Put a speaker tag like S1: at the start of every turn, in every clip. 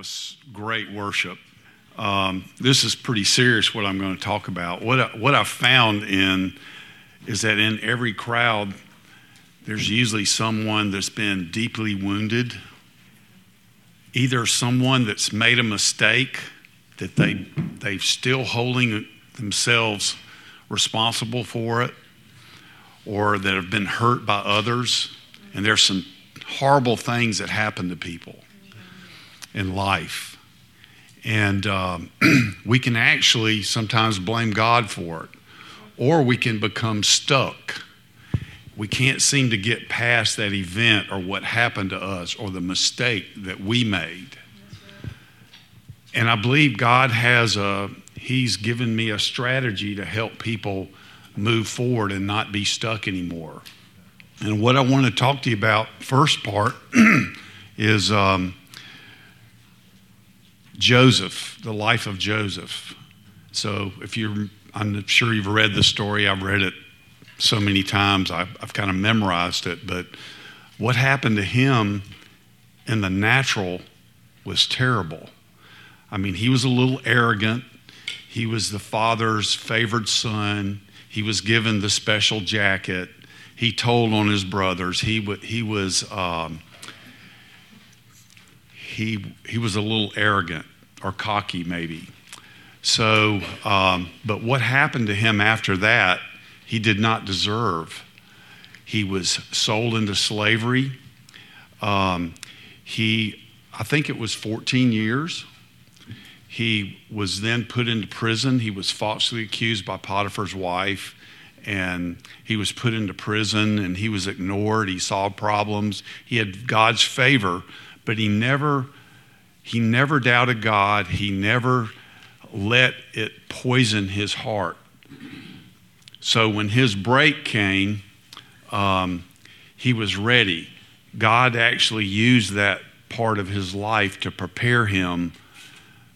S1: Was great worship. Um, this is pretty serious what I'm going to talk about. What I, what I found in is that in every crowd, there's usually someone that's been deeply wounded, either someone that's made a mistake that they they're still holding themselves responsible for it, or that have been hurt by others, and there's some horrible things that happen to people in life. And um, we can actually sometimes blame God for it, or we can become stuck. We can't seem to get past that event or what happened to us or the mistake that we made. And I believe God has a, He's given me a strategy to help people move forward and not be stuck anymore. And what I want to talk to you about, first part, is um, Joseph, the life of Joseph. So if you're, I'm sure you've read the story. I've read it so many times. I've, I've kind of memorized it. But what happened to him in the natural was terrible. I mean, he was a little arrogant. He was the father's favored son. He was given the special jacket. He told on his brothers. He, he was. Um, he, he was a little arrogant or cocky, maybe. So, um, but what happened to him after that, he did not deserve. He was sold into slavery. Um, he, I think it was 14 years. He was then put into prison. He was falsely accused by Potiphar's wife, and he was put into prison and he was ignored. He solved problems. He had God's favor, but he never he never doubted God. He never let it poison his heart. So when his break came, um, he was ready. God actually used that part of his life to prepare him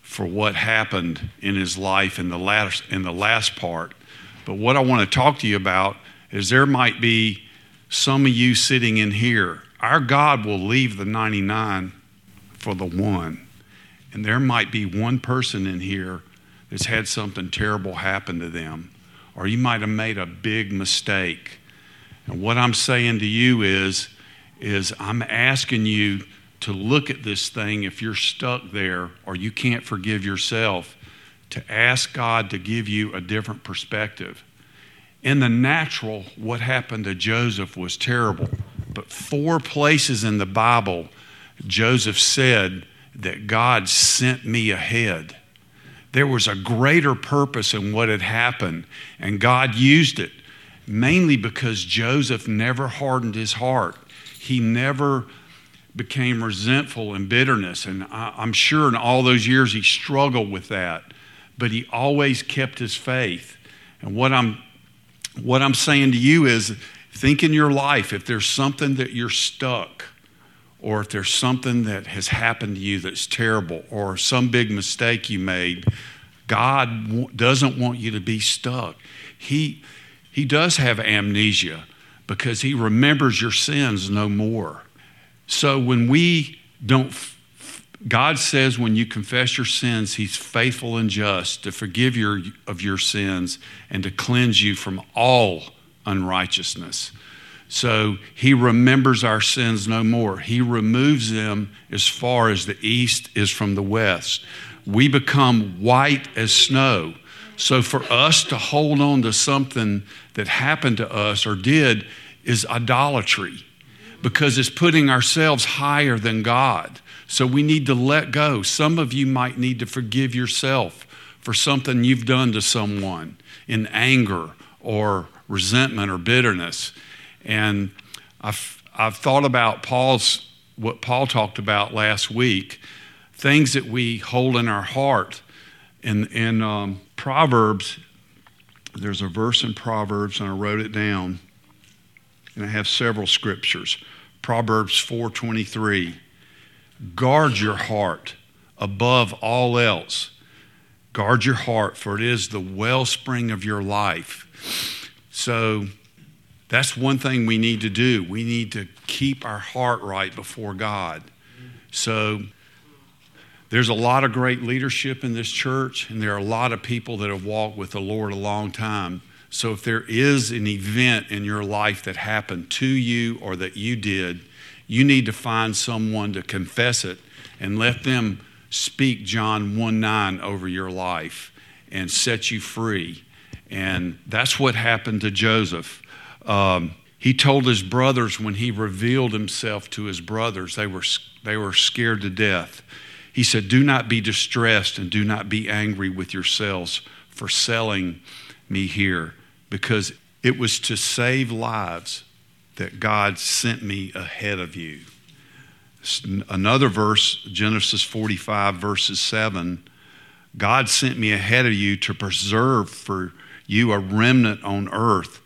S1: for what happened in his life in the last in the last part. But what I want to talk to you about is there might be some of you sitting in here. Our God will leave the 99 for the one. And there might be one person in here that's had something terrible happen to them, or you might have made a big mistake. And what I'm saying to you is, is I'm asking you to look at this thing if you're stuck there or you can't forgive yourself, to ask God to give you a different perspective. In the natural, what happened to Joseph was terrible. But four places in the Bible, Joseph said, that God sent me ahead. There was a greater purpose in what had happened, and God used it mainly because Joseph never hardened his heart. He never became resentful and bitterness. And I, am sure in all those years he struggled with that, but he always kept his faith. And what I'm, what I'm saying to you is think in your life if there's something that you're stuck or if there's something that has happened to you that's terrible, or some big mistake you made, God doesn't want you to be stuck. He, he does have amnesia because He remembers your sins no more. So when we don't, God says when you confess your sins, He's faithful and just to forgive your, of your sins and to cleanse you from all unrighteousness. So he remembers our sins no more. He removes them as far as the east is from the west. We become white as snow. So for us to hold on to something that happened to us or did is idolatry because it's putting ourselves higher than God. So we need to let go. Some of you might need to forgive yourself for something you've done to someone in anger or resentment or bitterness. And I've, I've thought about Paul's, what Paul talked about last week, things that we hold in our heart. In, in um, Proverbs, there's a verse in Proverbs, and I wrote it down, and I have several scriptures. Proverbs 4:23. Guard your heart above all else. Guard your heart, for it is the wellspring of your life. So that's one thing we need to do. We need to keep our heart right before God. So there's a lot of great leadership in this church, and there are a lot of people that have walked with the Lord a long time. So if there is an event in your life that happened to you or that you did, you need to find someone to confess it and let them speak John 1 9 over your life and set you free. And that's what happened to Joseph. Um, he told his brothers when he revealed himself to his brothers, they were, they were scared to death. He said, Do not be distressed and do not be angry with yourselves for selling me here, because it was to save lives that God sent me ahead of you. Another verse, Genesis 45, verses 7 God sent me ahead of you to preserve for you a remnant on earth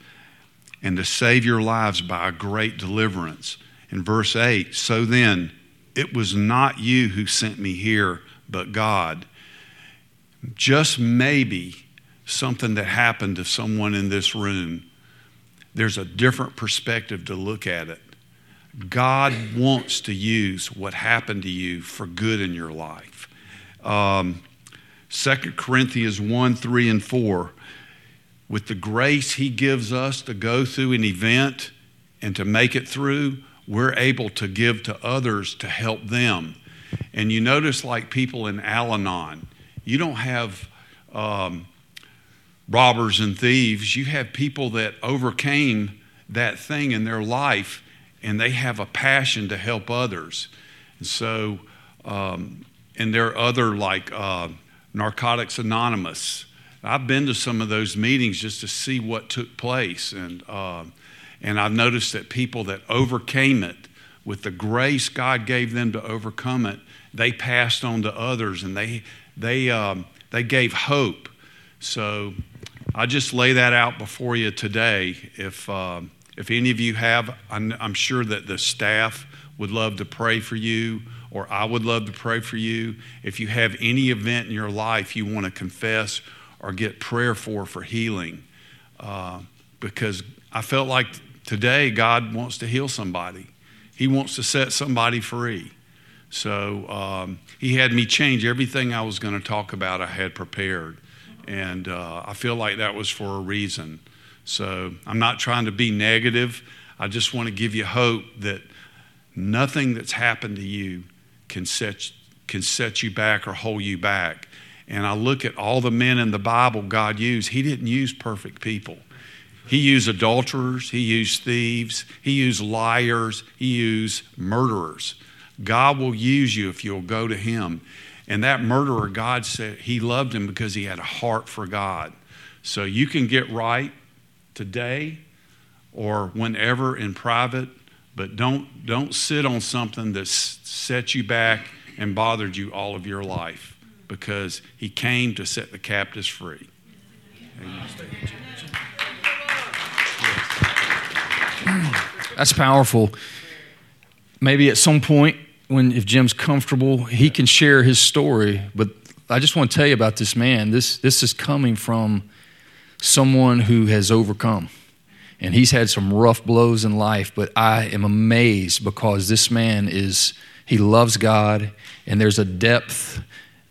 S1: and to save your lives by a great deliverance. In verse 8, so then, it was not you who sent me here, but God. Just maybe something that happened to someone in this room, there's a different perspective to look at it. God wants to use what happened to you for good in your life. Um, 2 Corinthians 1 3 and 4. With the grace He gives us to go through an event and to make it through, we're able to give to others to help them. And you notice, like people in Al Anon, you don't have um, robbers and thieves, you have people that overcame that thing in their life and they have a passion to help others. And so, um, and there are other like uh, Narcotics Anonymous. I've been to some of those meetings just to see what took place, and uh, and I've noticed that people that overcame it with the grace God gave them to overcome it, they passed on to others, and they they um, they gave hope. So I just lay that out before you today. If uh, if any of you have, I'm, I'm sure that the staff would love to pray for you, or I would love to pray for you. If you have any event in your life you want to confess or get prayer for for healing, uh, because I felt like today God wants to heal somebody. He wants to set somebody free. So um, he had me change everything I was going to talk about. I had prepared, and uh, I feel like that was for a reason. So I'm not trying to be negative. I just want to give you hope that nothing that's happened to you can set, can set you back or hold you back. And I look at all the men in the Bible God used, He didn't use perfect people. He used adulterers, He used thieves, He used liars, He used murderers. God will use you if you'll go to Him. And that murderer, God said He loved him because he had a heart for God. So you can get right today or whenever in private, but don't, don't sit on something that set you back and bothered you all of your life because he came to set the captives free.
S2: That's powerful. Maybe at some point, when if Jim's comfortable, he can share his story. But I just want to tell you about this man. This this is coming from someone who has overcome. And he's had some rough blows in life, but I am amazed because this man is, he loves God, and there's a depth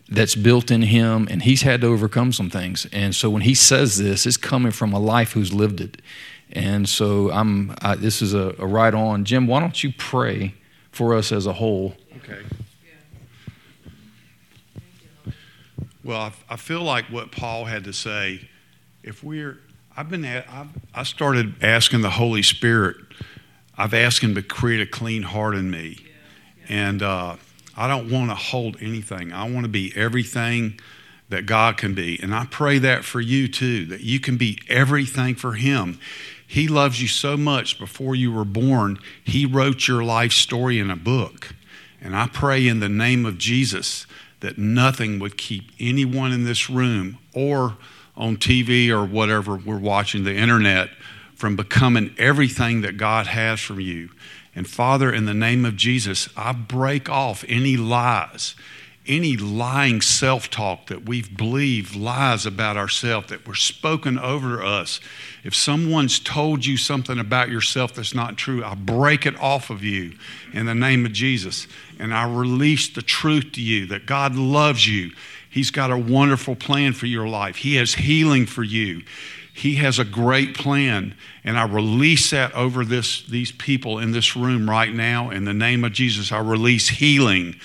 S2: that's built in him, and he's had to overcome some things. And so when he says this, it's coming from a life who's lived it. And so I'm, I, this is a, a right on. Jim, why don't you pray for us as a whole?
S1: Okay. Well, I, I feel like what Paul had to say if we're, I've been, I've, I started asking the Holy Spirit, I've asked Him to create a clean heart in me. And uh, I don't want to hold anything. I want to be everything that God can be. And I pray that for you too, that you can be everything for Him. He loves you so much before you were born, He wrote your life story in a book. And I pray in the name of Jesus that nothing would keep anyone in this room or on TV or whatever we're watching, the internet, from becoming everything that God has for you. And Father, in the name of Jesus, I break off any lies, any lying self talk that we've believed lies about ourselves that were spoken over us. If someone's told you something about yourself that's not true, I break it off of you in the name of Jesus. And I release the truth to you that God loves you. He's got a wonderful plan for your life, He has healing for you. He has a great plan, and I release that over this, these people in this room right now. In the name of Jesus, I release healing.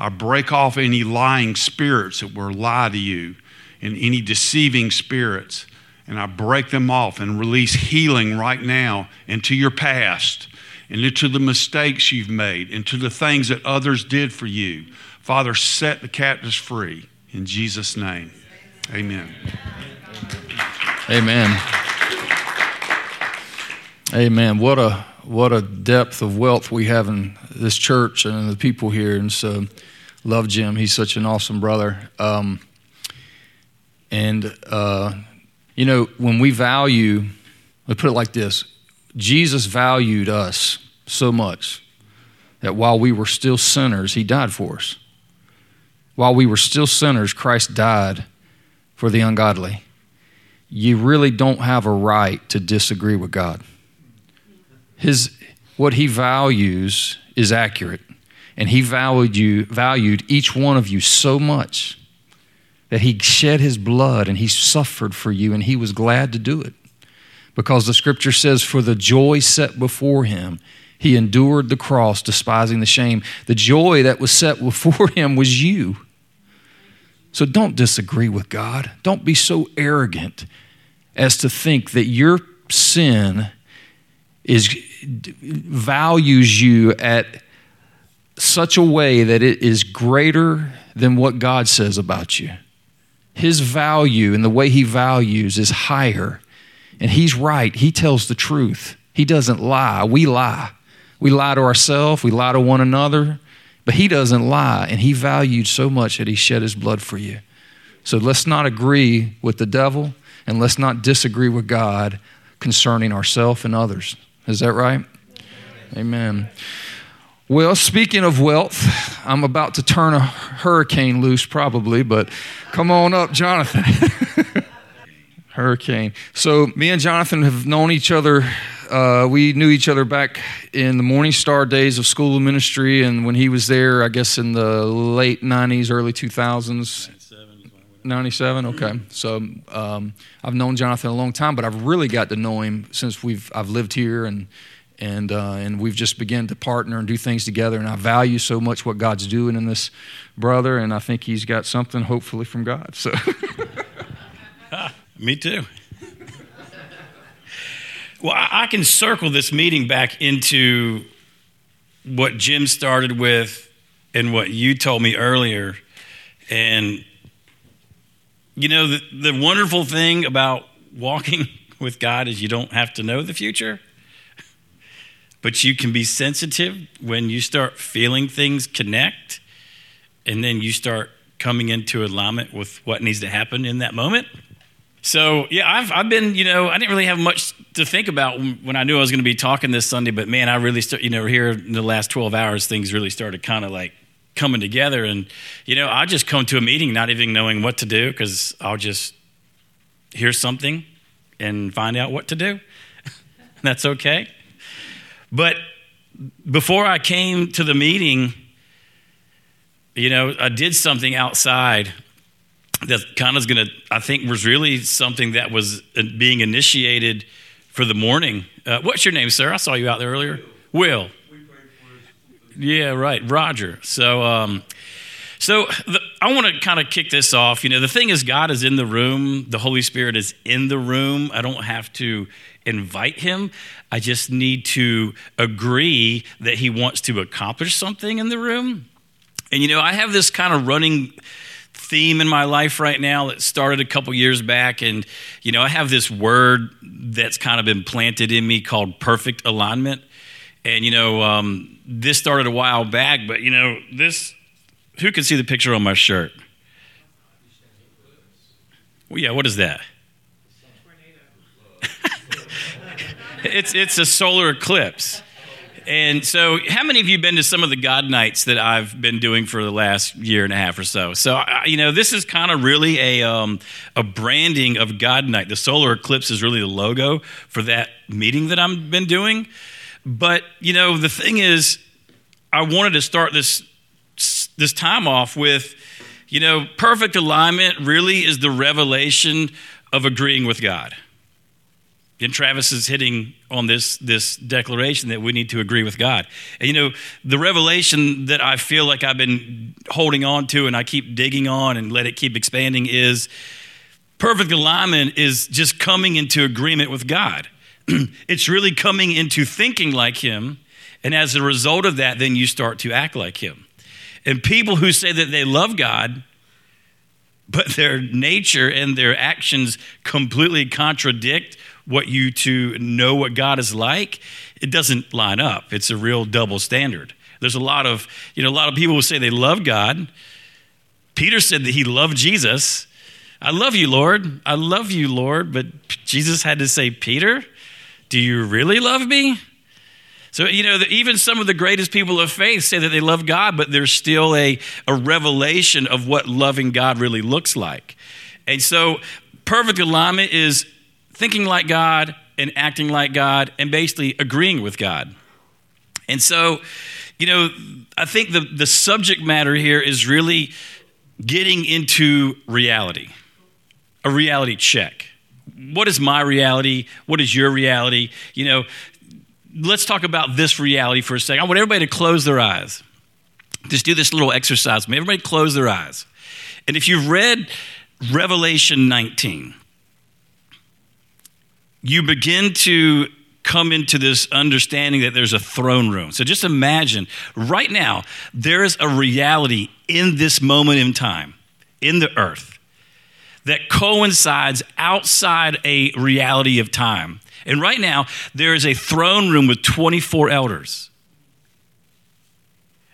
S1: I break off any lying spirits that were lie to you and any deceiving spirits. And I break them off and release healing right now into your past and into the mistakes you've made, into the things that others did for you. Father, set the captives free. In Jesus' name, amen.
S2: Amen. Amen. Amen. What a what a depth of wealth we have in this church and the people here. And so, love Jim. He's such an awesome brother. Um, and uh, you know, when we value, let's put it like this: Jesus valued us so much that while we were still sinners, He died for us. While we were still sinners, Christ died for the ungodly you really don't have a right to disagree with God. His, what he values is accurate. And he valued, you, valued each one of you so much that he shed his blood and he suffered for you and he was glad to do it. Because the scripture says, For the joy set before him, he endured the cross, despising the shame. The joy that was set before him was you. So don't disagree with God. Don't be so arrogant as to think that your sin is values you at such a way that it is greater than what God says about you. His value and the way he values is higher. And he's right. He tells the truth. He doesn't lie. We lie. We lie to ourselves, we lie to one another, but he doesn't lie. And he valued so much that he shed his blood for you. So let's not agree with the devil and let's not disagree with God concerning ourselves and others. Is that right? Amen. Well, speaking of wealth, I'm about to turn a hurricane loose probably, but come on up, Jonathan. hurricane. So, me and Jonathan have known each other. Uh, we knew each other back in the Morning Star days of school ministry, and when he was there, I guess in the late 90s, early 2000s. 97 okay. So um, i've known jonathan a long time but i've really got to know him since we've i've lived here and and uh, and we've just begun to partner and do things together and i value so much what god's doing in this brother and i think he's got something hopefully from god so.
S3: Me too well i can circle this meeting back into what jim started with and what you told me earlier and you know, the, the wonderful thing about walking with God is you don't have to know the future, but you can be sensitive when you start feeling things connect, and then you start coming into alignment with what needs to happen in that moment. So, yeah, I've, I've been, you know, I didn't really have much to think about when I knew I was going to be talking this Sunday, but man, I really start, you know, here in the last 12 hours, things really started kind of like coming together. And, you know, I just come to a meeting not even knowing what to do because I'll just hear something and find out what to do. That's okay. But before I came to the meeting, you know, I did something outside that kind of is going to, I think, was really something that was uh, being initiated for the morning. Uh, what's your name, sir? I saw you out there earlier. Will. Yeah, right, Roger. So, um, so the, I want to kind of kick this off. You know, the thing is, God is in the room. The Holy Spirit is in the room. I don't have to invite him. I just need to agree that he wants to accomplish something in the room. And you know, I have this kind of running theme in my life right now that started a couple years back and you know i have this word that's kind of been planted in me called perfect alignment and you know um, this started a while back, but you know, this, who can see the picture on my shirt? Well, yeah, what is that? it's, it's a solar eclipse. And so, how many of you been to some of the God nights that I've been doing for the last year and a half or so? So, you know, this is kind of really a um, a branding of God night. The solar eclipse is really the logo for that meeting that I've been doing. But you know, the thing is, I wanted to start this this time off with, you know, perfect alignment really is the revelation of agreeing with God. And Travis is hitting on this, this declaration that we need to agree with God. And you know, the revelation that I feel like I've been holding on to and I keep digging on and let it keep expanding is perfect alignment is just coming into agreement with God. it's really coming into thinking like Him. And as a result of that, then you start to act like Him. And people who say that they love God, but their nature and their actions completely contradict what you to know what God is like, it doesn't line up. It's a real double standard. There's a lot of, you know, a lot of people who say they love God. Peter said that he loved Jesus. I love you, Lord. I love you, Lord. But Jesus had to say, Peter, do you really love me? So, you know, even some of the greatest people of faith say that they love God, but there's still a, a revelation of what loving God really looks like. And so, perfect alignment is thinking like God and acting like God and basically agreeing with God. And so, you know, I think the, the subject matter here is really getting into reality, a reality check. What is my reality? What is your reality? You know, let's talk about this reality for a second. I want everybody to close their eyes. Just do this little exercise. Everybody close their eyes. And if you've read Revelation 19, you begin to come into this understanding that there's a throne room. So just imagine right now, there is a reality in this moment in time, in the earth, that coincides outside a reality of time. And right now, there is a throne room with 24 elders.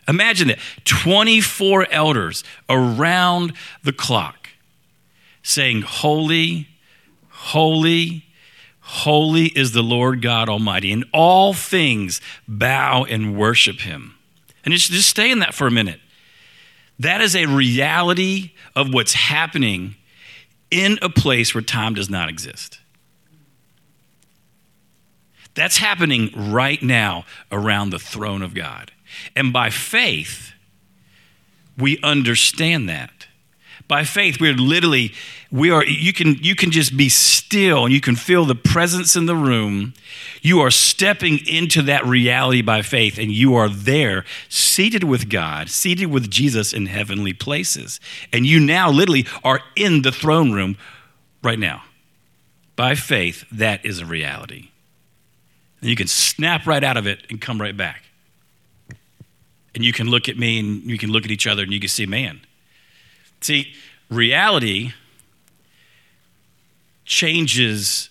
S3: Imagine that 24 elders around the clock saying, Holy, holy, Holy is the Lord God Almighty. In all things, bow and worship him. And just, just stay in that for a minute. That is a reality of what's happening in a place where time does not exist. That's happening right now around the throne of God. And by faith, we understand that. By faith, we're literally, we are, you can, you can just be still and you can feel the presence in the room. You are stepping into that reality by faith and you are there, seated with God, seated with Jesus in heavenly places. And you now literally are in the throne room right now. By faith, that is a reality. And you can snap right out of it and come right back. And you can look at me and you can look at each other and you can see, man, See, reality changes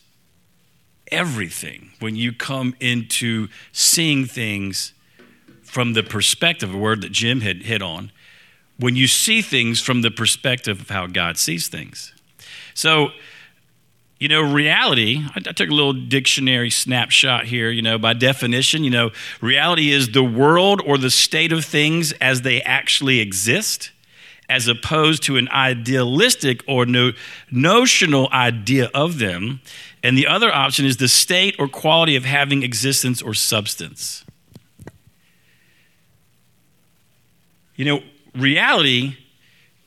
S3: everything when you come into seeing things from the perspective, a word that Jim had hit on, when you see things from the perspective of how God sees things. So, you know, reality, I, took a little dictionary snapshot here. You know, by definition, you know, reality is the world or the state of things as they actually exist as opposed to an idealistic or no, notional idea of them. And the other option is the state or quality of having existence or substance. You know, reality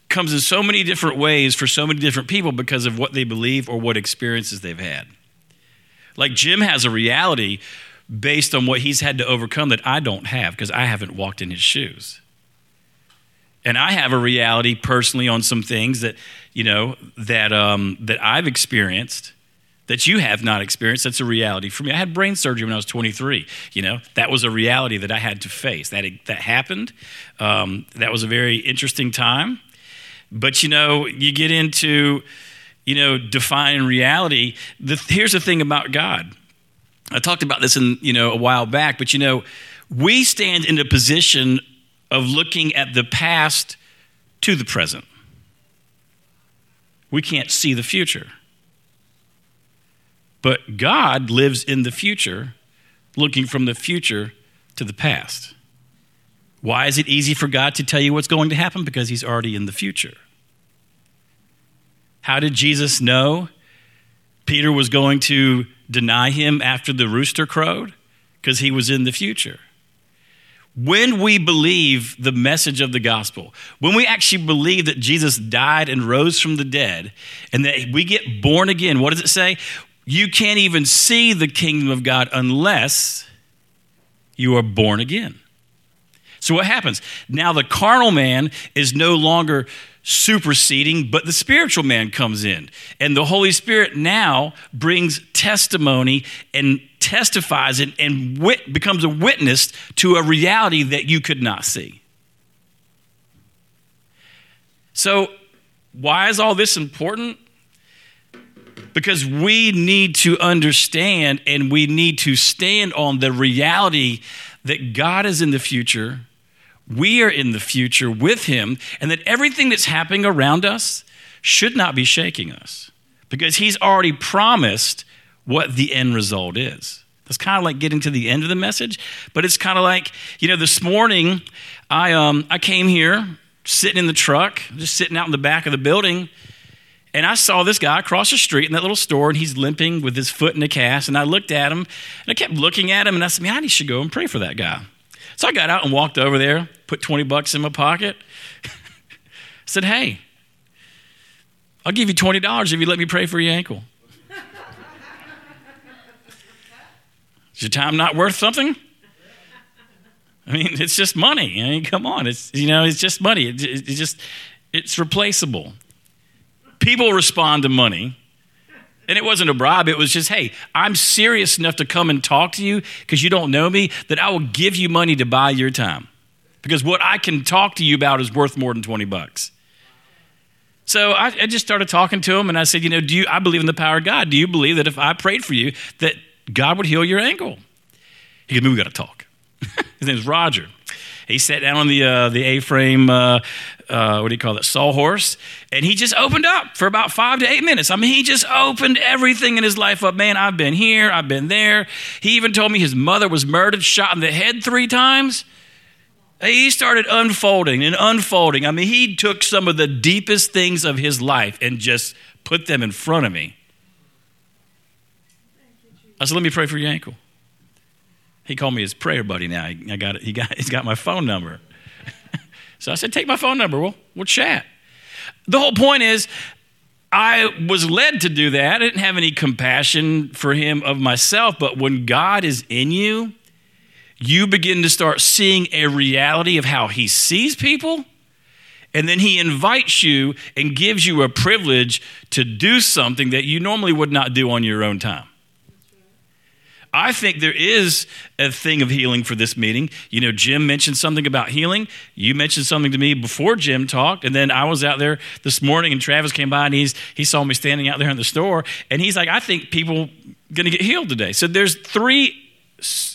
S3: comes in so many different ways for so many different people because of what they believe or what experiences they've had. Like Jim has a reality based on what he's had to overcome that I don't have because I haven't walked in his shoes. And I have a reality personally on some things that, you know, that, um, that I've experienced that you have not experienced. That's a reality for me. I had brain surgery when I was 23. You know, that was a reality that I had to face. That, that happened. Um, that was a very interesting time. But, you know, you get into, you know, defining reality. The, here's the thing about God. I talked about this in, you know, a while back, but, you know, we stand in a position of looking at the past to the present. We can't see the future. But God lives in the future, looking from the future to the past. Why is it easy for God to tell you what's going to happen? Because He's already in the future. How did Jesus know Peter was going to deny him after the rooster crowed? Because he was in the future. When we believe the message of the gospel, when we actually believe that Jesus died and rose from the dead, and that we get born again, what does it say? You can't even see the kingdom of God unless you are born again. So, what happens? Now, the carnal man is no longer superseding, but the spiritual man comes in. And the Holy Spirit now brings testimony and testifies and, and wit, becomes a witness to a reality that you could not see. So, why is all this important? Because we need to understand and we need to stand on the reality that God is in the future we are in the future with him, and that everything that's happening around us should not be shaking us because he's already promised what the end result is. That's kind of like getting to the end of the message, but it's kind of like, you know, this morning I, um, I came here sitting in the truck, just sitting out in the back of the building, and I saw this guy across the street in that little store, and he's limping with his foot in a cast. And I looked at him, and I kept looking at him, and I said, Man, I should go and pray for that guy. So I got out and walked over there, put 20 bucks in my pocket, said, Hey, I'll give you $20 if you let me pray for your ankle. Is your time not worth something? I mean, it's just money. I mean, come on. It's, you know, it's just money. It, it, it just, it's replaceable. People respond to money. And it wasn't a bribe, it was just, hey, I'm serious enough to come and talk to you because you don't know me that I will give you money to buy your time. Because what I can talk to you about is worth more than 20 bucks. So I, I just started talking to him and I said, you know, do you, I believe in the power of God. Do you believe that if I prayed for you, that God would heal your ankle? He goes, we got to talk. His name's Roger. He sat down on the uh, the A-frame, uh, uh, what do you call it, sawhorse, and he just opened up for about five to eight minutes. I mean, he just opened everything in his life up. Man, I've been here, I've been there. He even told me his mother was murdered, shot in the head three times. He started unfolding and unfolding. I mean, he took some of the deepest things of his life and just put them in front of me. I said, "Let me pray for your ankle." He called me his prayer buddy now. I got it. He got, he's got my phone number. so I said, take my phone number. We'll, we'll chat. The whole point is, I was led to do that. I didn't have any compassion for him of myself, but when God is in you, you begin to start seeing a reality of how he sees people. And then he invites you and gives you a privilege to do something that you normally would not do on your own time. I think there is a thing of healing for this meeting. You know, Jim mentioned something about healing. You mentioned something to me before Jim talked, and then I was out there this morning, and Travis came by and he's he saw me standing out there in the store, and he's like, "I think people going to get healed today." So there's three.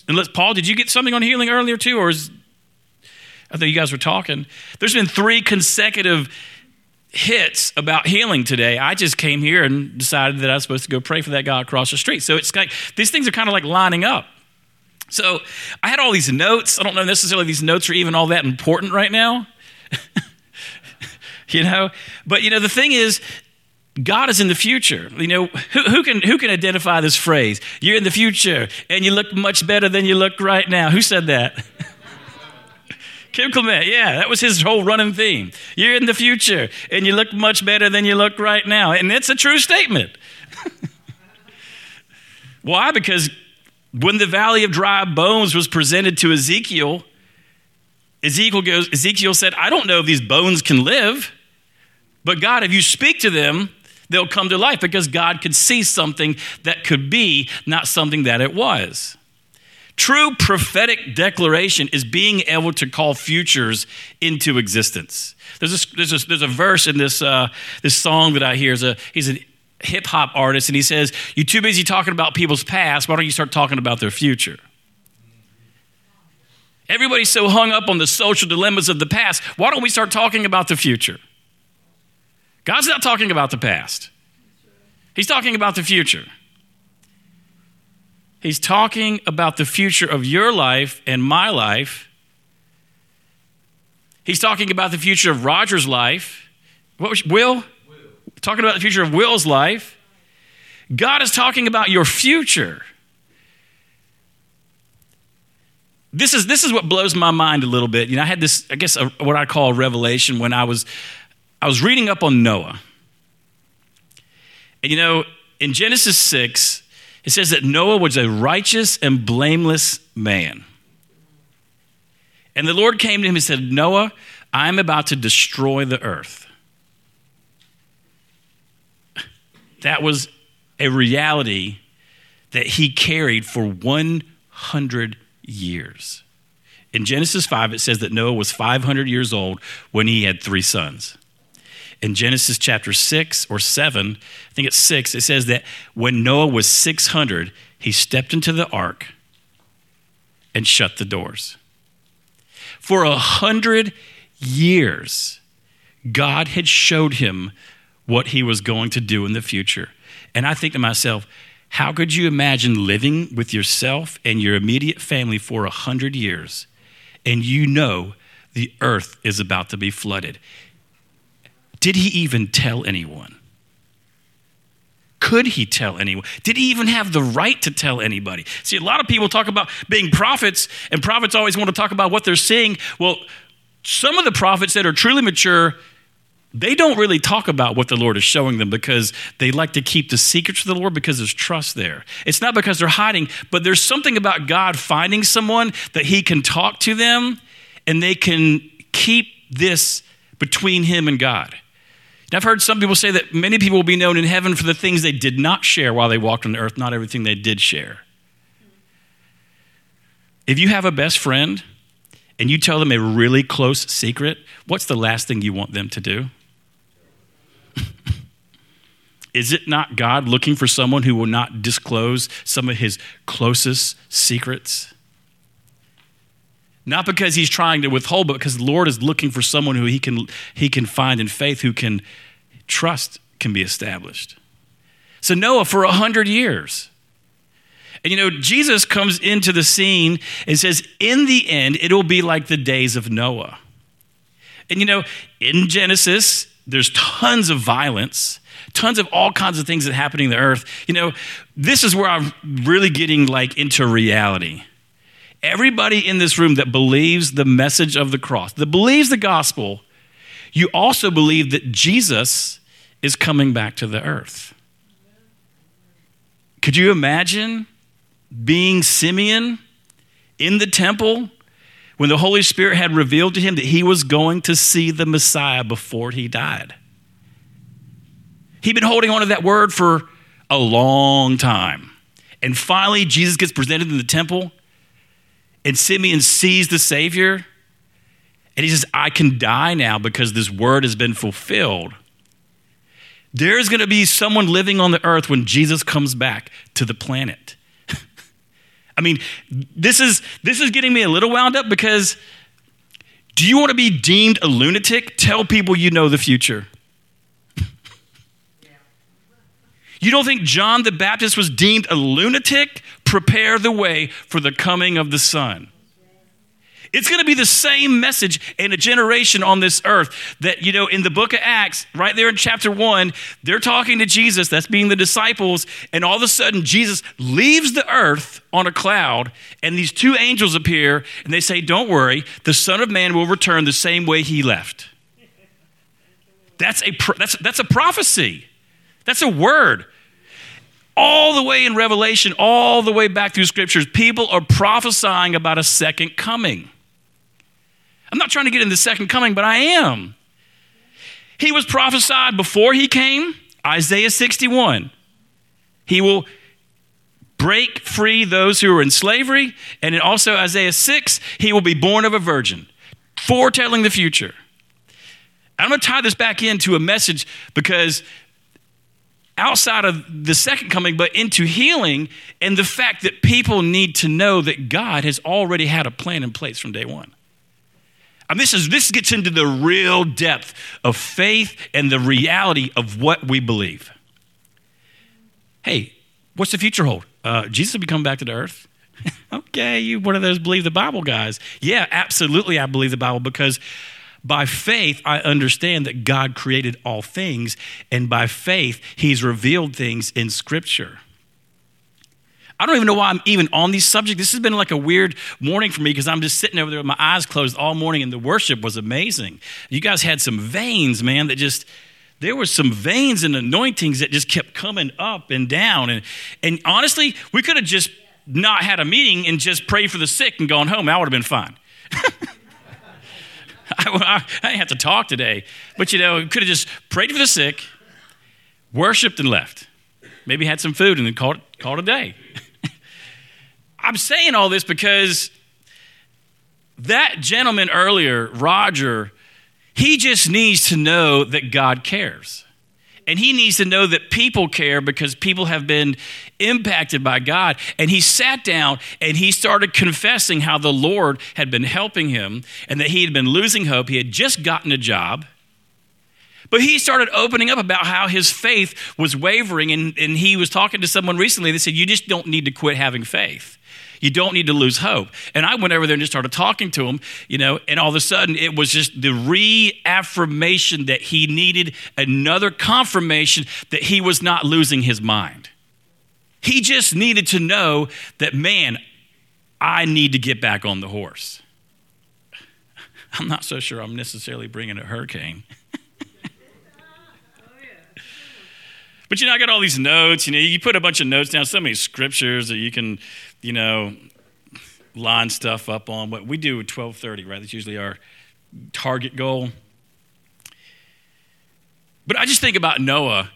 S3: Unless Paul, did you get something on healing earlier too, or is I think you guys were talking? There's been three consecutive hits about healing today. I just came here and decided that I was supposed to go pray for that guy across the street. So it's like these things are kind of like lining up. So I had all these notes. I don't know necessarily these notes are even all that important right now. you know, but you know the thing is God is in the future. You know, who, who, can, who can identify this phrase? You're in the future and you look much better than you look right now. Who said that? Kim Clement, yeah, that was his whole running theme. You're in the future and you look much better than you look right now. And it's a true statement. Why? Because when the valley of dry bones was presented to Ezekiel, Ezekiel goes, Ezekiel said, I don't know if these bones can live, but God, if you speak to them, they'll come to life because God could see something that could be, not something that it was. True prophetic declaration is being able to call futures into existence. There's a, there's a, there's a verse in this, uh, this song that I hear. He's a hip hop artist, and he says, You're too busy talking about people's past. Why don't you start talking about their future? Everybody's so hung up on the social dilemmas of the past. Why don't we start talking about the future? God's not talking about the past, He's talking about the future. He's talking about the future of your life and my life. He's talking about the future of Roger's life. What was Will? Will? Talking about the future of Will's life. God is talking about your future. This is, this is what blows my mind a little bit. You know, I had this, I guess, a, what I call a revelation when I was, I was reading up on Noah. And you know, in Genesis 6, it says that Noah was a righteous and blameless man. And the Lord came to him and said, Noah, I'm about to destroy the earth. That was a reality that he carried for 100 years. In Genesis 5, it says that Noah was 500 years old when he had three sons. In Genesis chapter 6 or 7, I think it's 6, it says that when Noah was 600, he stepped into the ark and shut the doors. For a hundred years, God had showed him what he was going to do in the future. And I think to myself, how could you imagine living with yourself and your immediate family for a hundred years and you know the earth is about to be flooded? Did he even tell anyone? Could he tell anyone? Did he even have the right to tell anybody? See, a lot of people talk about being prophets, and prophets always want to talk about what they're seeing. Well, some of the prophets that are truly mature they don't really talk about what the Lord is showing them because they like to keep the secrets of the Lord because there's trust there. It's not because they're hiding, but there's something about God finding someone that He can talk to them and they can keep this between Him and God. And I've heard some people say that many people will be known in heaven for the things they did not share while they walked on the earth, not everything they did share. If you have a best friend and you tell them a really close secret, what's the last thing you want them to do? Is it not God looking for someone who will not disclose some of his closest secrets? Not because he's trying to withhold, but because the Lord is looking for someone who he can, he can find in faith, who can trust can be established. So Noah for a hundred years. And you know, Jesus comes into the scene and says, in the end, it will be like the days of Noah. And you know, in Genesis, there's tons of violence tons of all kinds of things that happen in the earth. You know, this is where I'm really getting like into reality. Everybody in this room that believes the message of the cross, that believes the gospel, you also believe that Jesus is coming back to the earth. Could you imagine being Simeon in the temple when the Holy Spirit had revealed to him that he was going to see the Messiah before he died? He'd been holding on to that word for a long time. And finally, Jesus gets presented in the temple, and Simeon sees the Savior, and he says, I can die now because this word has been fulfilled. There's going to be someone living on the earth when Jesus comes back to the planet. I mean, this is, this is getting me a little wound up because do you want to be deemed a lunatic? Tell people you know the future. You don't think John the Baptist was deemed a lunatic? Prepare the way for the coming of the Son. It's going to be the same message in a generation on this earth that, you know, in the book of Acts, right there in chapter one, they're talking to Jesus, that's being the disciples, and all of a sudden Jesus leaves the earth on a cloud, and these two angels appear, and they say, Don't worry, the Son of Man will return the same way he left. That's a, that's, that's a prophecy, that's a word all the way in Revelation, all the way back through scriptures, people are prophesying about a second coming. I'm not trying to get into the second coming, but I am. He was prophesied before he came, Isaiah 61. He will break free those who are in slavery, and in also Isaiah 6, he will be born of a virgin, foretelling the future. I'm going to tie this back into a message because outside of the second coming, but into healing and the fact that people need to know that God has already had a plan in place from day one. And this, is, this gets into the real depth of faith and the reality of what we believe. Hey, What's the future hold? Uh, Jesus will be coming back to the earth. okay, you one of those believe the Bible guys. Yeah, absolutely, I believe the Bible because by faith, I understand that God created all things, and by faith, He's revealed things in Scripture. I don't even know why I'm even on these subjects. This has been like a weird morning for me because I'm just sitting over there with my eyes closed all morning, and the worship was amazing. You guys had some veins, man, that just there were some veins and anointings that just kept coming up and down. And, and honestly, we could have just not had a meeting and just prayed for the sick and gone home. That would have been fine. I, I, didn't have to talk today. But, you know, could have just prayed for the sick, worshiped and left. Maybe had some food and then called, called a day. I'm saying all this because that gentleman earlier, Roger, he just needs to know that God cares. And he needs to know that people care because people have been impacted by God. And he sat down and he started confessing how the Lord had been helping him and that he had been losing hope. He had just gotten a job. But he started opening up about how his faith was wavering. And, and he was talking to someone recently that said, You just don't need to quit having faith. You don't need to lose hope. And I went over there and just started talking to him, you know, and all of a sudden it was just the reaffirmation that he needed another confirmation that he was not losing his mind. He just needed to know that, man, I need to get back on the horse. I'm not so sure I'm necessarily bringing a hurricane. But you know, I got all these notes. You know, you put a bunch of notes down, so many scriptures that you can you know, line stuff up on. What we do at 12:30, right? That's usually our target goal. But I just think about Noah.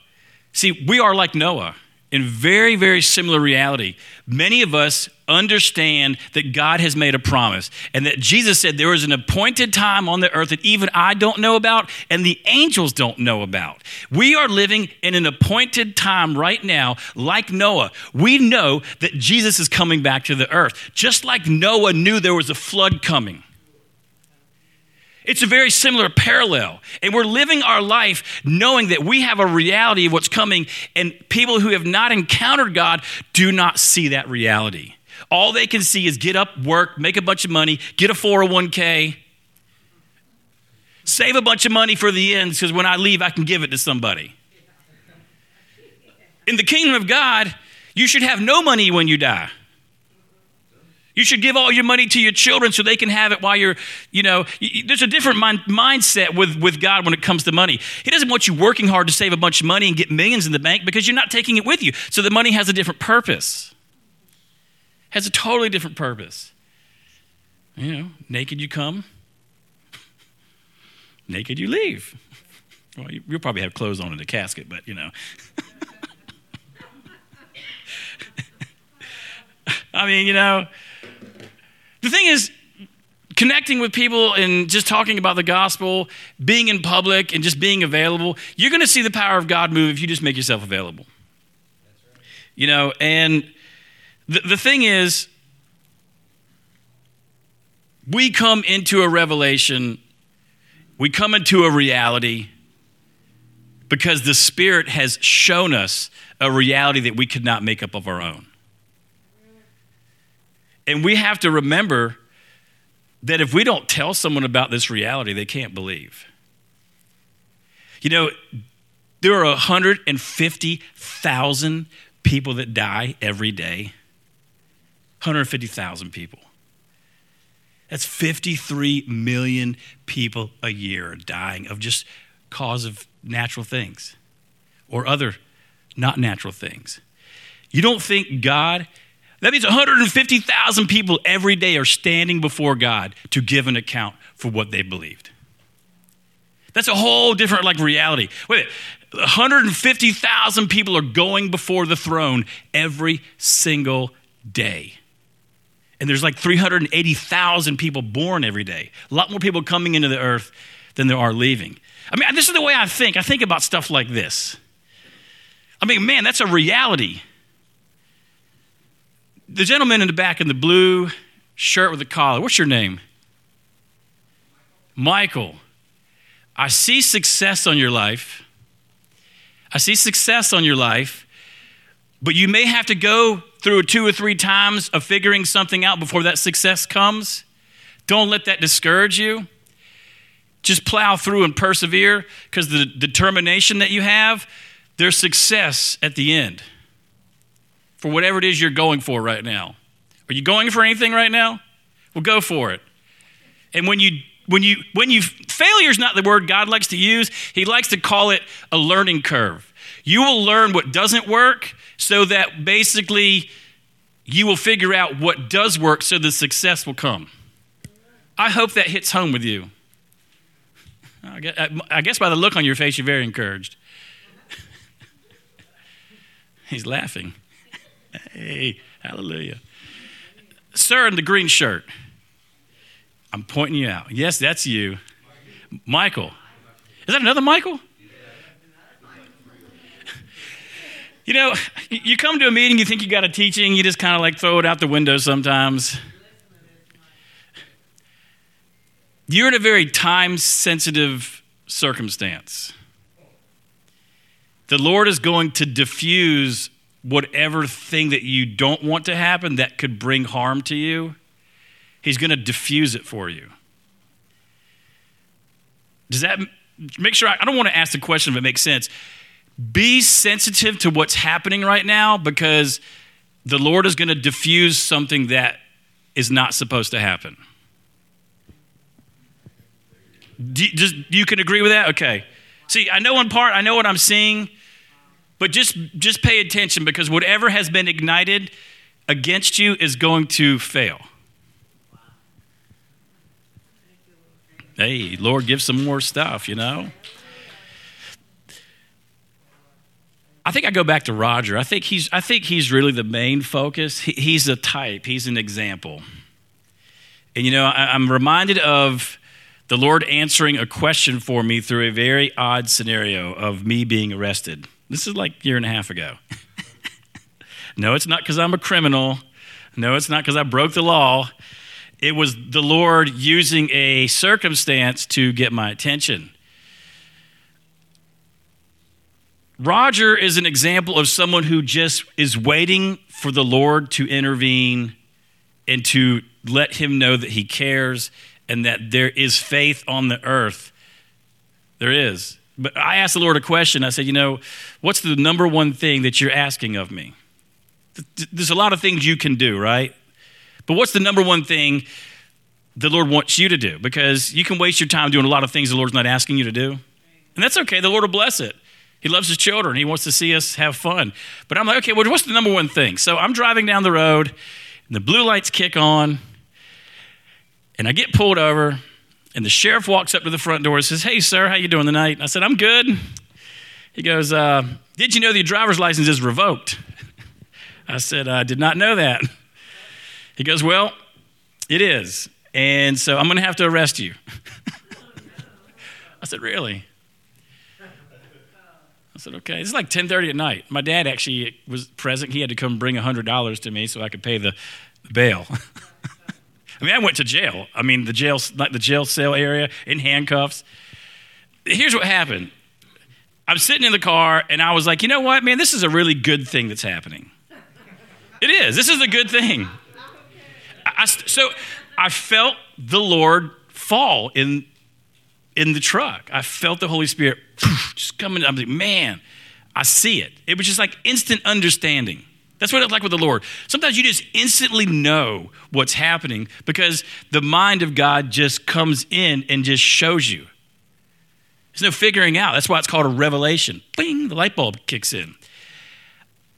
S3: See, we are like Noah in very, very similar reality. Many of us understand that God has made a promise and that Jesus said there is an appointed time on the earth that even I don't know about and the angels don't know about. We are living in an appointed time right now, like Noah. We know that Jesus is coming back to the earth, just like Noah knew there was a flood coming. It's a very similar parallel. And we're living our life knowing that we have a reality of what's coming, and people who have not encountered God do not see that reality. All they can see is get up, work, make a bunch of money, get a 401k, save a bunch of money for the ends because when I leave, I can give it to somebody. In the kingdom of God, you should have no money when you die. You should give all your money to your children so they can have it while you're, you know, there's a different mind, mindset with, with God when it comes to money. He doesn't want you working hard to save a bunch of money and get millions in the bank because you're not taking it with you. So the money has a different purpose, has a totally different purpose. You know, naked you come, naked you leave. Well, you, will probably have clothes on in the casket, but you know. I mean, you know, the thing is, connecting with people and just talking about the gospel, being in public and just being available, you're going to see the power of God move if you just make yourself available. You know, and the, the thing is, we come into a revelation, we come into a reality because the Spirit has shown us a reality that we could not make up of our own. And we have to remember that if we don't tell someone about this reality, they can't believe. You know, there are 150,000 people that die every day. 150,000 people. That's 53 million people a year dying of just cause of natural things or other not natural things. You don't think God that means 150,000 people every day are standing before God to give an account for what they believed. That's a whole different like reality. Wait, 150,000 people are going before the throne every single day. And there's like 380,000 people born every day. A lot more people coming into the earth than there are leaving. I mean, this is the way I think. I think about stuff like this. I mean, man, that's a reality the gentleman in the back in the blue shirt with the collar, what's your name? Michael. I see success on your life. I see success on your life, But you may have to go through two or three times of figuring something out before that success comes. Don't let that discourage you. Just plow through and persevere because the determination that you have, there's success at the end for whatever it is you're going for right now. Are you going for anything right now? Well, go for it. And when you when you when you failure is not the word God likes to use, he likes to call it a learning curve. You will learn what doesn't work so that basically you will figure out what does work so the success will come. I hope that hits home with you. I guess by the look on your face, you're very encouraged. He's laughing. Hey, hallelujah. Sir in the green shirt. I'm pointing you out. Yes, that's you. Michael. Is that another Michael? You know, you come to a meeting, you think you got a teaching, you just kind of like throw it out the window sometimes. You're in a very time sensitive circumstance. The Lord is going to diffuse whatever thing that you don't want to happen that could bring harm to you. He's going to diffuse it for you. Does that make sure? I, I don't want to ask the question if it makes sense. Be sensitive to what's happening right now because the Lord is going to diffuse something that is not supposed to happen. Do you, can agree with that? Okay. See, I know in part, I know what I'm seeing, but just, just pay attention because whatever has been ignited against you is going to fail. Hey, Lord, give some more stuff, you know? I think I go back to Roger. I think he's, I think he's really the main focus. He, he's a type, he's an example. And, you know, I, I'm reminded of the Lord answering a question for me through a very odd scenario of me being arrested. This is like a year and a half ago. no, it's not because I'm a criminal. No, it's not because I broke the law. It was the Lord using a circumstance to get my attention. Roger is an example of someone who just is waiting for the Lord to intervene and to let him know that he cares and that there is faith on the earth. There is. But I asked the Lord a question. I said, You know, what's the number one thing that you're asking of me? There's a lot of things you can do, right? But what's the number one thing the Lord wants you to do? Because you can waste your time doing a lot of things the Lord's not asking you to do. And that's okay. The Lord will bless it. He loves his children. He wants to see us have fun. But I'm like, okay, well, what's the number one thing? So I'm driving down the road, and the blue lights kick on, and I get pulled over, and the sheriff walks up to the front door and says, "Hey, sir, how you doing tonight?" I said, "I'm good." He goes, uh, "Did you know your driver's license is revoked?" I said, "I did not know that." He goes, "Well, it is, and so I'm going to have to arrest you." I said, "Really?" I said, okay. It's like 10:30 at night. My dad actually was present. He had to come bring $100 to me so I could pay the bail. I mean, I went to jail. I mean, the jail, like the jail cell area in handcuffs. Here's what happened. I'm sitting in the car and I was like, you know what, man, this is a really good thing that's happening. It is. This is a good thing. I, so I felt the Lord fall in in the truck. I felt the Holy Spirit just coming. I'm like, man, I see it. It was just like instant understanding. That's what it's like with the Lord. Sometimes you just instantly know what's happening because the mind of God just comes in and just shows you. There's no figuring out. That's why it's called a revelation. Bing, the light bulb kicks in.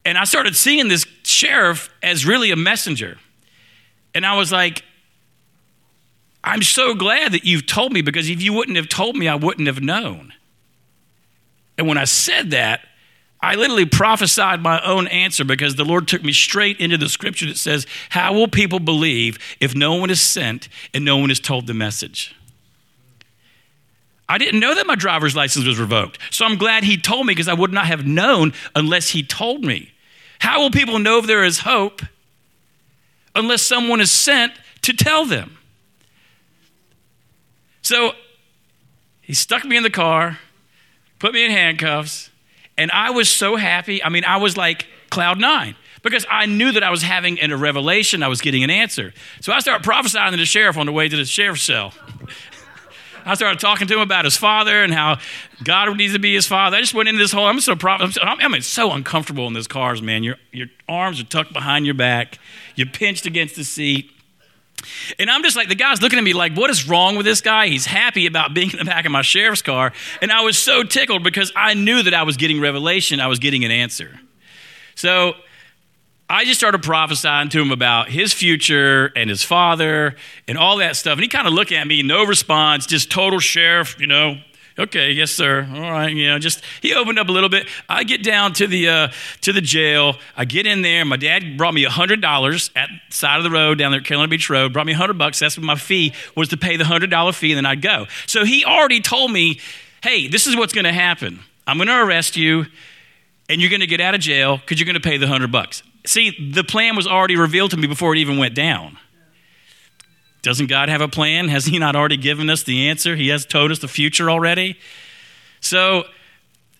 S3: And I started seeing this sheriff as really a messenger. And I was like, I'm so glad that you've told me because if you wouldn't have told me, I wouldn't have known. And when I said that, I literally prophesied my own answer because the Lord took me straight into the scripture that says, How will people believe if no one is sent and no one is told the message? I didn't know that my driver's license was revoked. So I'm glad he told me because I would not have known unless he told me. How will people know if there is hope unless someone is sent to tell them? So he stuck me in the car, put me in handcuffs, and I was so happy. I mean, I was like cloud nine because I knew that I was having a revelation, I was getting an answer. So I started prophesying to the sheriff on the way to the sheriff's cell. I started talking to him about his father and how God needs to be his father. I just went into this whole. I'm so I'm, I mean, so uncomfortable in those cars, man. Your your arms are tucked behind your back. You're pinched against the seat. And I'm just like, the guy's looking at me like, what is wrong with this guy? He's happy about being in the back of my sheriff's car. And I was so tickled because I knew that I was getting revelation, I was getting an answer. So I just started prophesying to him about his future and his father and all that stuff. And he kind of looked at me, no response, just total sheriff, you know, okay, yes, sir. All right, you know, just he opened up a little bit. I get down to the uh, to the jail. I get in there. My dad brought me a hundred dollars at side of the road down there, at Carolina Beach Road. Brought me a hundred bucks. That's what my fee was to pay the hundred dollar fee, and then I'd go. So he already told me, hey, this is what's going to happen. I'm going to arrest you, and you're going to get out of jail because you're going to pay the hundred bucks. See, the plan was already revealed to me before it even went down. Doesn't God have a plan? Has He not already given us the answer? He has told us the future already. So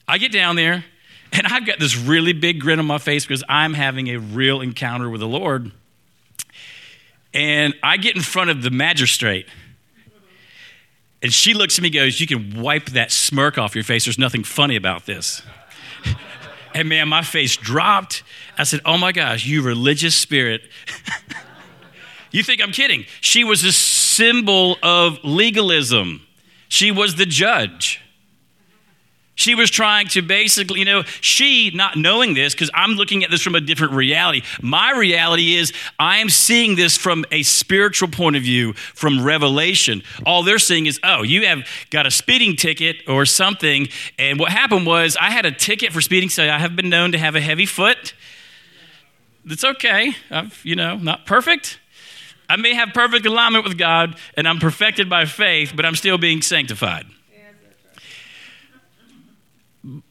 S3: I get down there, and I've got this really big grin on my face because I'm having a real encounter with the Lord. And I get in front of the magistrate. And she looks at me goes, You can wipe that smirk off your face. There's nothing funny about this. and man, my face dropped. I said, Oh my gosh, you religious spirit. You think I'm kidding? She was a symbol of legalism. She was the judge. She was trying to basically, you know, she not knowing this, because I'm looking at this from a different reality. My reality is I am seeing this from a spiritual point of view, from revelation. All they're seeing is, oh, you have got a speeding ticket or something. And what happened was I had a ticket for speeding, so I have been known to have a heavy foot. It's okay. I've, you know, not perfect. I may have perfect alignment with God and I'm perfected by faith, but I'm still being sanctified.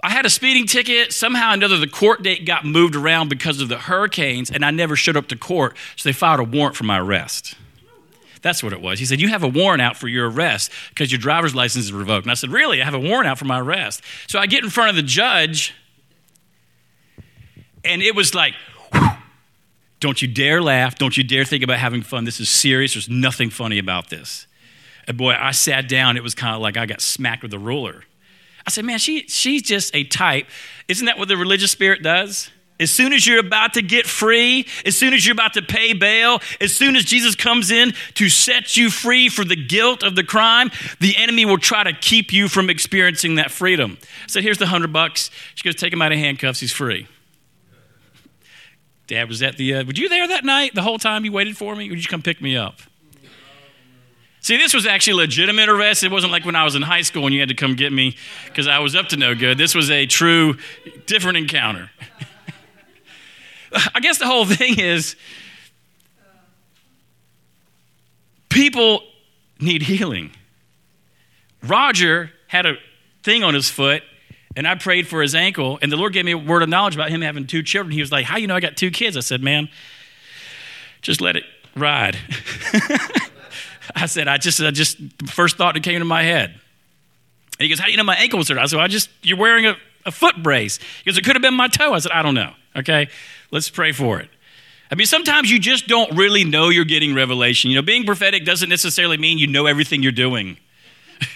S3: I had a speeding ticket. Somehow or another, the court date got moved around because of the hurricanes, and I never showed up to court, so they filed a warrant for my arrest. That's what it was. He said, You have a warrant out for your arrest because your driver's license is revoked. And I said, Really? I have a warrant out for my arrest. So I get in front of the judge, and it was like, don't you dare laugh. Don't you dare think about having fun. This is serious. There's nothing funny about this. And boy, I sat down. It was kind of like I got smacked with a ruler. I said, man, she, she's just a type. Isn't that what the religious spirit does? As soon as you're about to get free, as soon as you're about to pay bail, as soon as Jesus comes in to set you free for the guilt of the crime, the enemy will try to keep you from experiencing that freedom. I said, here's the hundred bucks. She goes, take him out of handcuffs. He's free. Dad was at the, uh, were you there that night the whole time you waited for me? Or did you come pick me up? See, this was actually legitimate arrest. It wasn't like when I was in high school and you had to come get me because I was up to no good. This was a true, different encounter. I guess the whole thing is people need healing. Roger had a thing on his foot and I prayed for his ankle, and the Lord gave me a word of knowledge about him having two children. He was like, How you know I got two kids? I said, Man, just let it ride. I said, I just, I just, first thought that came to my head. And he goes, How do you know my ankle was hurt? I said, I just, you're wearing a, a foot brace. He goes, It could have been my toe. I said, I don't know. Okay, let's pray for it. I mean, sometimes you just don't really know you're getting revelation. You know, being prophetic doesn't necessarily mean you know everything you're doing.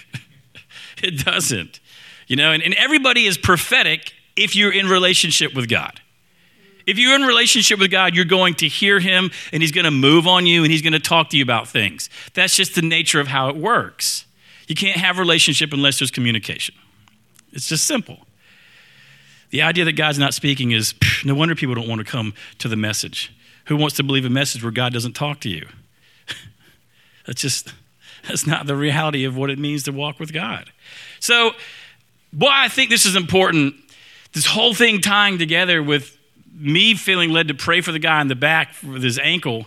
S3: it doesn't. You know, and, and everybody is prophetic if you're in relationship with God. If you're in relationship with God, you're going to hear him and he's going to move on you and he's going to talk to you about things. That's just the nature of how it works. You can't have relationship unless there's communication. It's just simple. The idea that God's not speaking is pff, no wonder people don't want to come to the message. Who wants to believe a message where God doesn't talk to you? that's just that's not the reality of what it means to walk with God. So why I think this is important, this whole thing tying together with me feeling led to pray for the guy in the back with his ankle,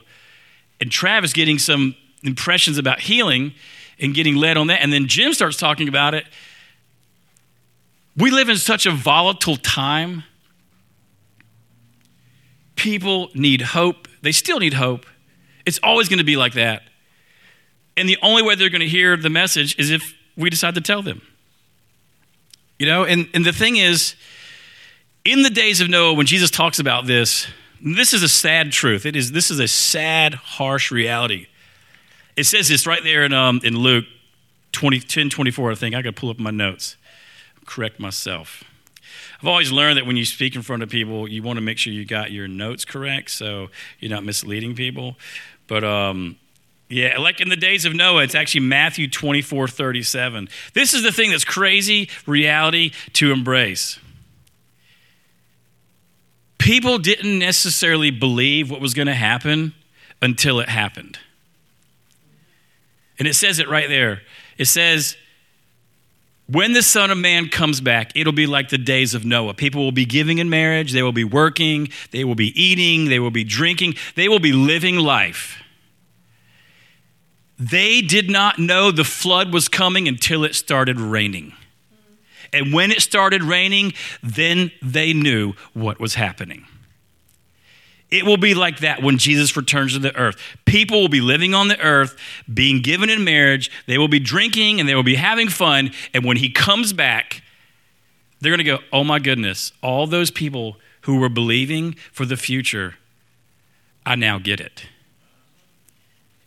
S3: and Travis getting some impressions about healing and getting led on that. And then Jim starts talking about it. We live in such a volatile time. People need hope. They still need hope. It's always going to be like that. And the only way they're going to hear the message is if we decide to tell them. You know, and, and the thing is, in the days of Noah, when Jesus talks about this, this is a sad truth. It is, this is a sad, harsh reality. It says this right there in, um, in Luke 20, 10 24, I think. I got to pull up my notes, correct myself. I've always learned that when you speak in front of people, you want to make sure you got your notes correct so you're not misleading people. But um, yeah, like in the days of Noah, it's actually Matthew 24 37. This is the thing that's crazy reality to embrace. People didn't necessarily believe what was going to happen until it happened. And it says it right there. It says, when the Son of Man comes back, it'll be like the days of Noah. People will be giving in marriage, they will be working, they will be eating, they will be drinking, they will be living life. They did not know the flood was coming until it started raining. And when it started raining, then they knew what was happening. It will be like that when Jesus returns to the earth. People will be living on the earth, being given in marriage, they will be drinking and they will be having fun. And when he comes back, they're going to go, oh my goodness, all those people who were believing for the future, I now get it.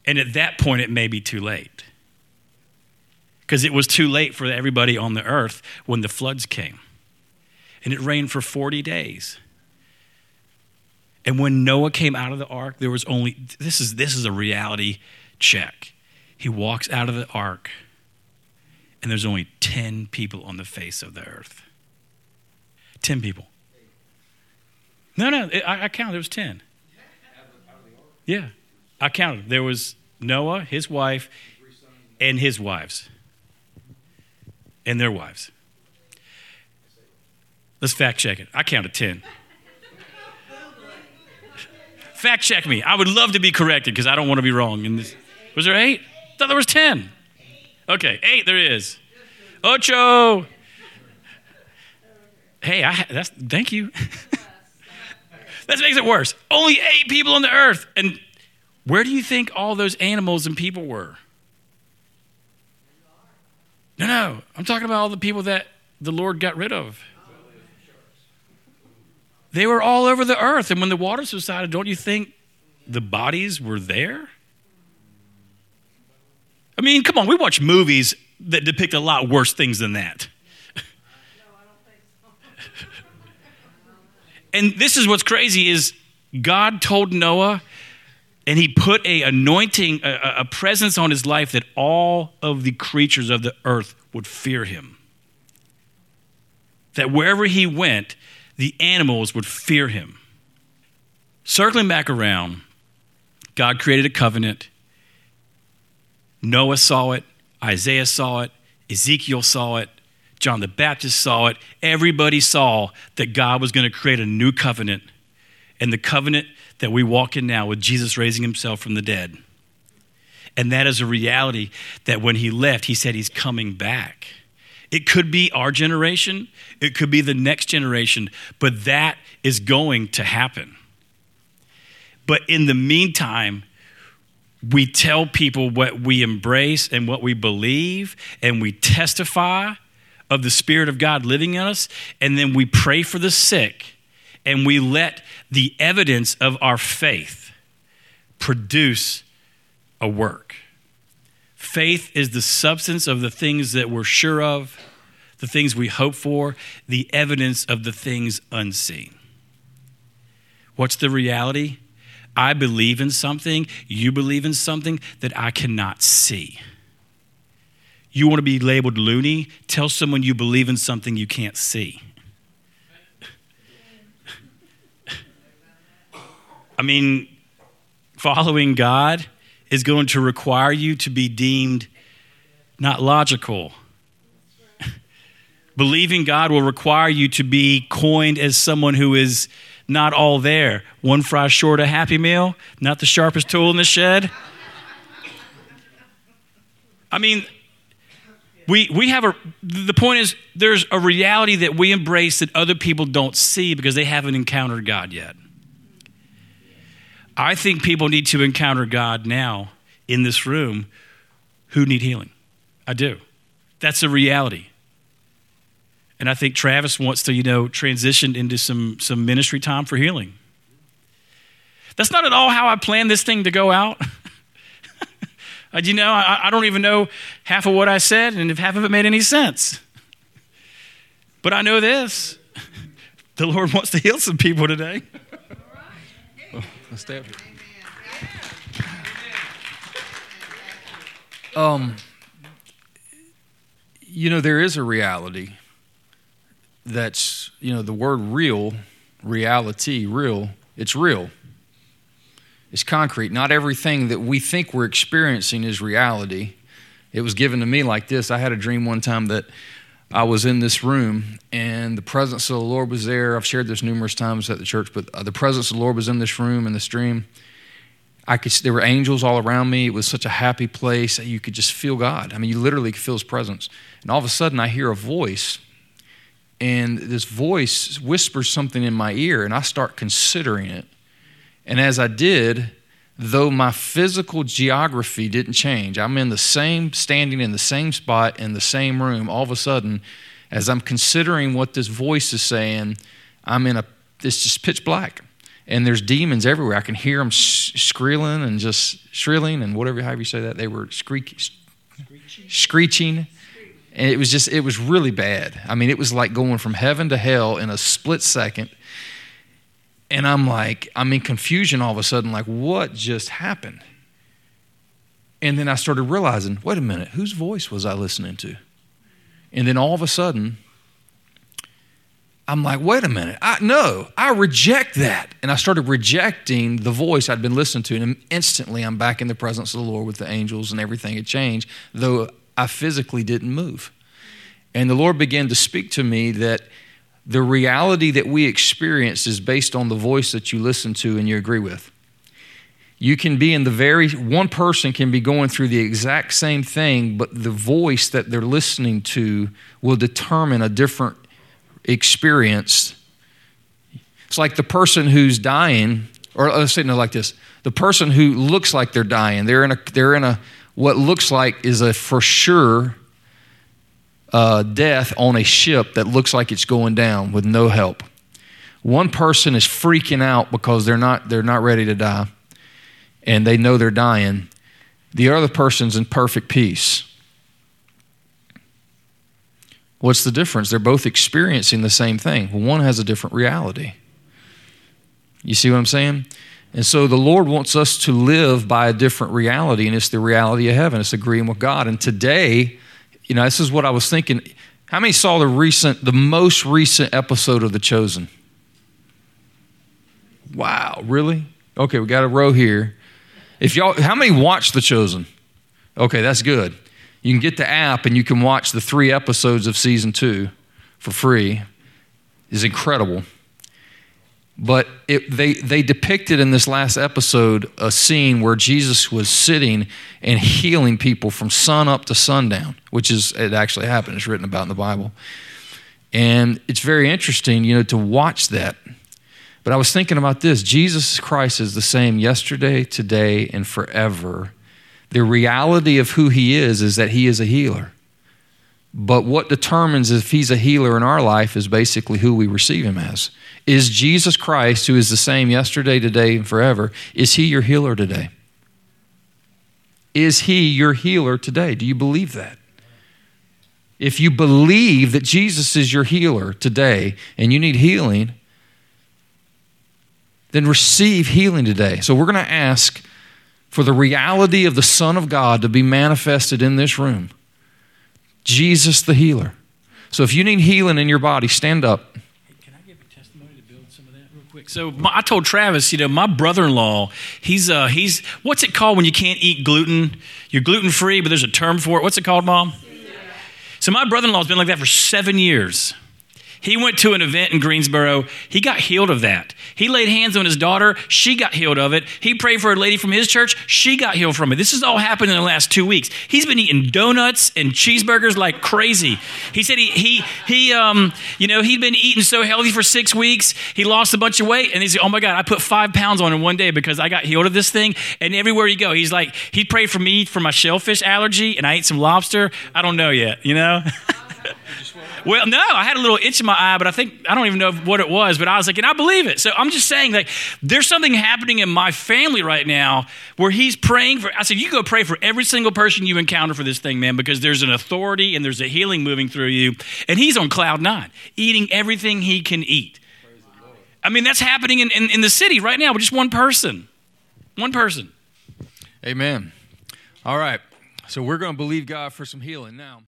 S3: And at that point, it may be too late. Because it was too late for everybody on the earth when the floods came. And it rained for 40 days. And when Noah came out of the ark, there was only this is this is a reality check. He walks out of the ark, and there's only 10 people on the face of the earth. 10 people. No, no, I, I counted. There was 10. Yeah, I counted. There was Noah, his wife, and his wives, and their wives. Let's fact check it. I counted 10. Fact check me. I would love to be corrected because I don't want to be wrong. In this. Was there eight? I thought there was ten. Okay, eight there is. Ocho. Hey, I, that's thank you. that makes it worse. Only eight people on the earth. And where do you think all those animals and people were? No, no. I'm talking about all the people that the Lord got rid of. They were all over the earth. And when the water subsided, don't you think the bodies were there? I mean, come on, we watch movies that depict a lot worse things than that. and this is what's crazy is God told Noah and he put a anointing a, a, presence on his life that all of the creatures of the earth would fear him that wherever he went the animals would fear him. Circling back around, God created a covenant. Noah saw it, Isaiah saw it, Ezekiel saw it, John the Baptist saw it. Everybody saw that God was going to create a new covenant. And the covenant that we walk in now with Jesus raising himself from the dead. And that is a reality that when he left, he said he's coming back. It could be our generation, it could be the next generation, but that is going to happen. But in the meantime, we tell people what we embrace and what we believe, and we testify of the Spirit of God living in us, and then we pray for the sick, and we let the evidence of our faith produce a work. Faith is the substance of the things that we're sure of, the things we hope for, the evidence of the things unseen. What's the reality? I believe in something, you believe in something that I cannot see. You want to be labeled loony? Tell someone you believe in something you can't see. I mean, following God is going to require you to be deemed not logical. Believing God will require you to be coined as someone who is not all there. One fry short a happy meal, not the sharpest tool in the shed. I mean, we, we have a, the point is, there's a reality that we embrace that other people don't see because they haven't encountered God yet. I think people need to encounter God now in this room who need healing. I do. That's a reality. And I think Travis wants to, you know, transition into some, some ministry time for healing. That's not at all how I planned this thing to go out. you know, I, I don't even know half of what I said and if half of it made any sense. But I know this the Lord wants to heal some people today.
S2: Let's stay up here. Um, you know, there is a reality that's, you know, the word real, reality, real, it's real. It's concrete. Not everything that we think we're experiencing is reality. It was given to me like this. I had a dream one time that I was in this room and the presence of the Lord was there. I've shared this numerous times at the church, but uh, the presence of the Lord was in this room in this dream. I could, there were angels all around me. It was such a happy place. You could just feel God. I mean, you literally could feel His presence. And all of a sudden, I hear a voice, and this voice whispers something in my ear, and I start considering it. And as I did, though my physical geography didn't change, I'm in the same, standing in the same spot in the same room. All of a sudden, as I'm considering what this voice is saying, I'm in a, it's just pitch black and there's demons everywhere. I can hear them squealing and just shrilling and whatever, however you say that. They were screeching. screeching. And it was just, it was really bad. I mean, it was like going from heaven to hell in a split second. And I'm like, I'm in confusion all of a sudden, like, what just happened? And then I started realizing, wait a minute, whose voice was I listening to? And then all of a sudden, I'm like, wait a minute. I, no, I reject that. And I started rejecting the voice I'd been listening to. And instantly I'm back in the presence of the Lord with the angels and everything had changed, though I physically didn't move. And the Lord began to speak to me that the reality that we experience is based on the voice that you listen to and you agree with. You can be in the very, one person can be going through the exact same thing, but the voice that they're listening to will determine a different experience. It's like the person who's dying, or let's say it like this: the person who looks like they're dying. They're in a they're in a what looks like is a for sure uh, death on a ship that looks like it's going down with no help. One person is freaking out because they're not they're not ready to die, and they know they're dying. The other person's in perfect peace. What's the difference? They're both experiencing the same thing. One has a different reality. You see what I'm saying? And so the Lord wants us to live by a different reality, and it's the reality of heaven. It's agreeing with God. And today, you know, this is what I was thinking. How many saw the recent, the most recent episode of The Chosen? Wow, really? Okay, we got a row here. If y'all, how many watched The Chosen? Okay, that's good. You can get the app and you can watch the three episodes of season two for free. Is incredible. But it, they, they depicted in this last episode a scene where Jesus was sitting and healing people from sun up to sundown, which is, it actually happened. It's written about in the Bible. And it's very interesting, you know, to watch that. But I was thinking about this Jesus Christ is the same yesterday, today, and forever the reality of who he is is that he is a healer. But what determines if he's a healer in our life is basically who we receive him as. Is Jesus Christ, who is the same yesterday, today, and forever, is he your healer today? Is he your healer today? Do you believe that? If you believe that Jesus is your healer today and you need healing, then receive healing today. So we're going to ask for the reality of the Son of God to be manifested in this room. Jesus the healer. So if you need healing in your body, stand up.
S3: Can I give a testimony to build some of that real quick? So my, I told Travis, you know, my brother-in-law, he's uh, he's what's it called when you can't eat gluten? You're gluten free, but there's a term for it. What's it called, Mom? So my brother-in-law's been like that for seven years. He went to an event in Greensboro. He got healed of that. He laid hands on his daughter. She got healed of it. He prayed for a lady from his church. She got healed from it. This has all happened in the last two weeks. He's been eating donuts and cheeseburgers like crazy. He said he, he, he um, you know, he'd been eating so healthy for six weeks. He lost a bunch of weight. And he said, oh my God, I put five pounds on in one day because I got healed of this thing. And everywhere you go, he's like, he prayed for me for my shellfish allergy and I ate some lobster. I don't know yet, you know? Well, no, I had a little itch in my eye, but I think I don't even know what it was. But I was like, and I believe it. So I'm just saying, like, there's something happening in my family right now where he's praying for. I said, you go pray for every single person you encounter for this thing, man, because there's an authority and there's a healing moving through you. And he's on cloud nine, eating everything he can eat. I mean, that's happening in, in, in the city right now with just one person. One person.
S2: Amen. All right. So we're going to believe God for some healing now.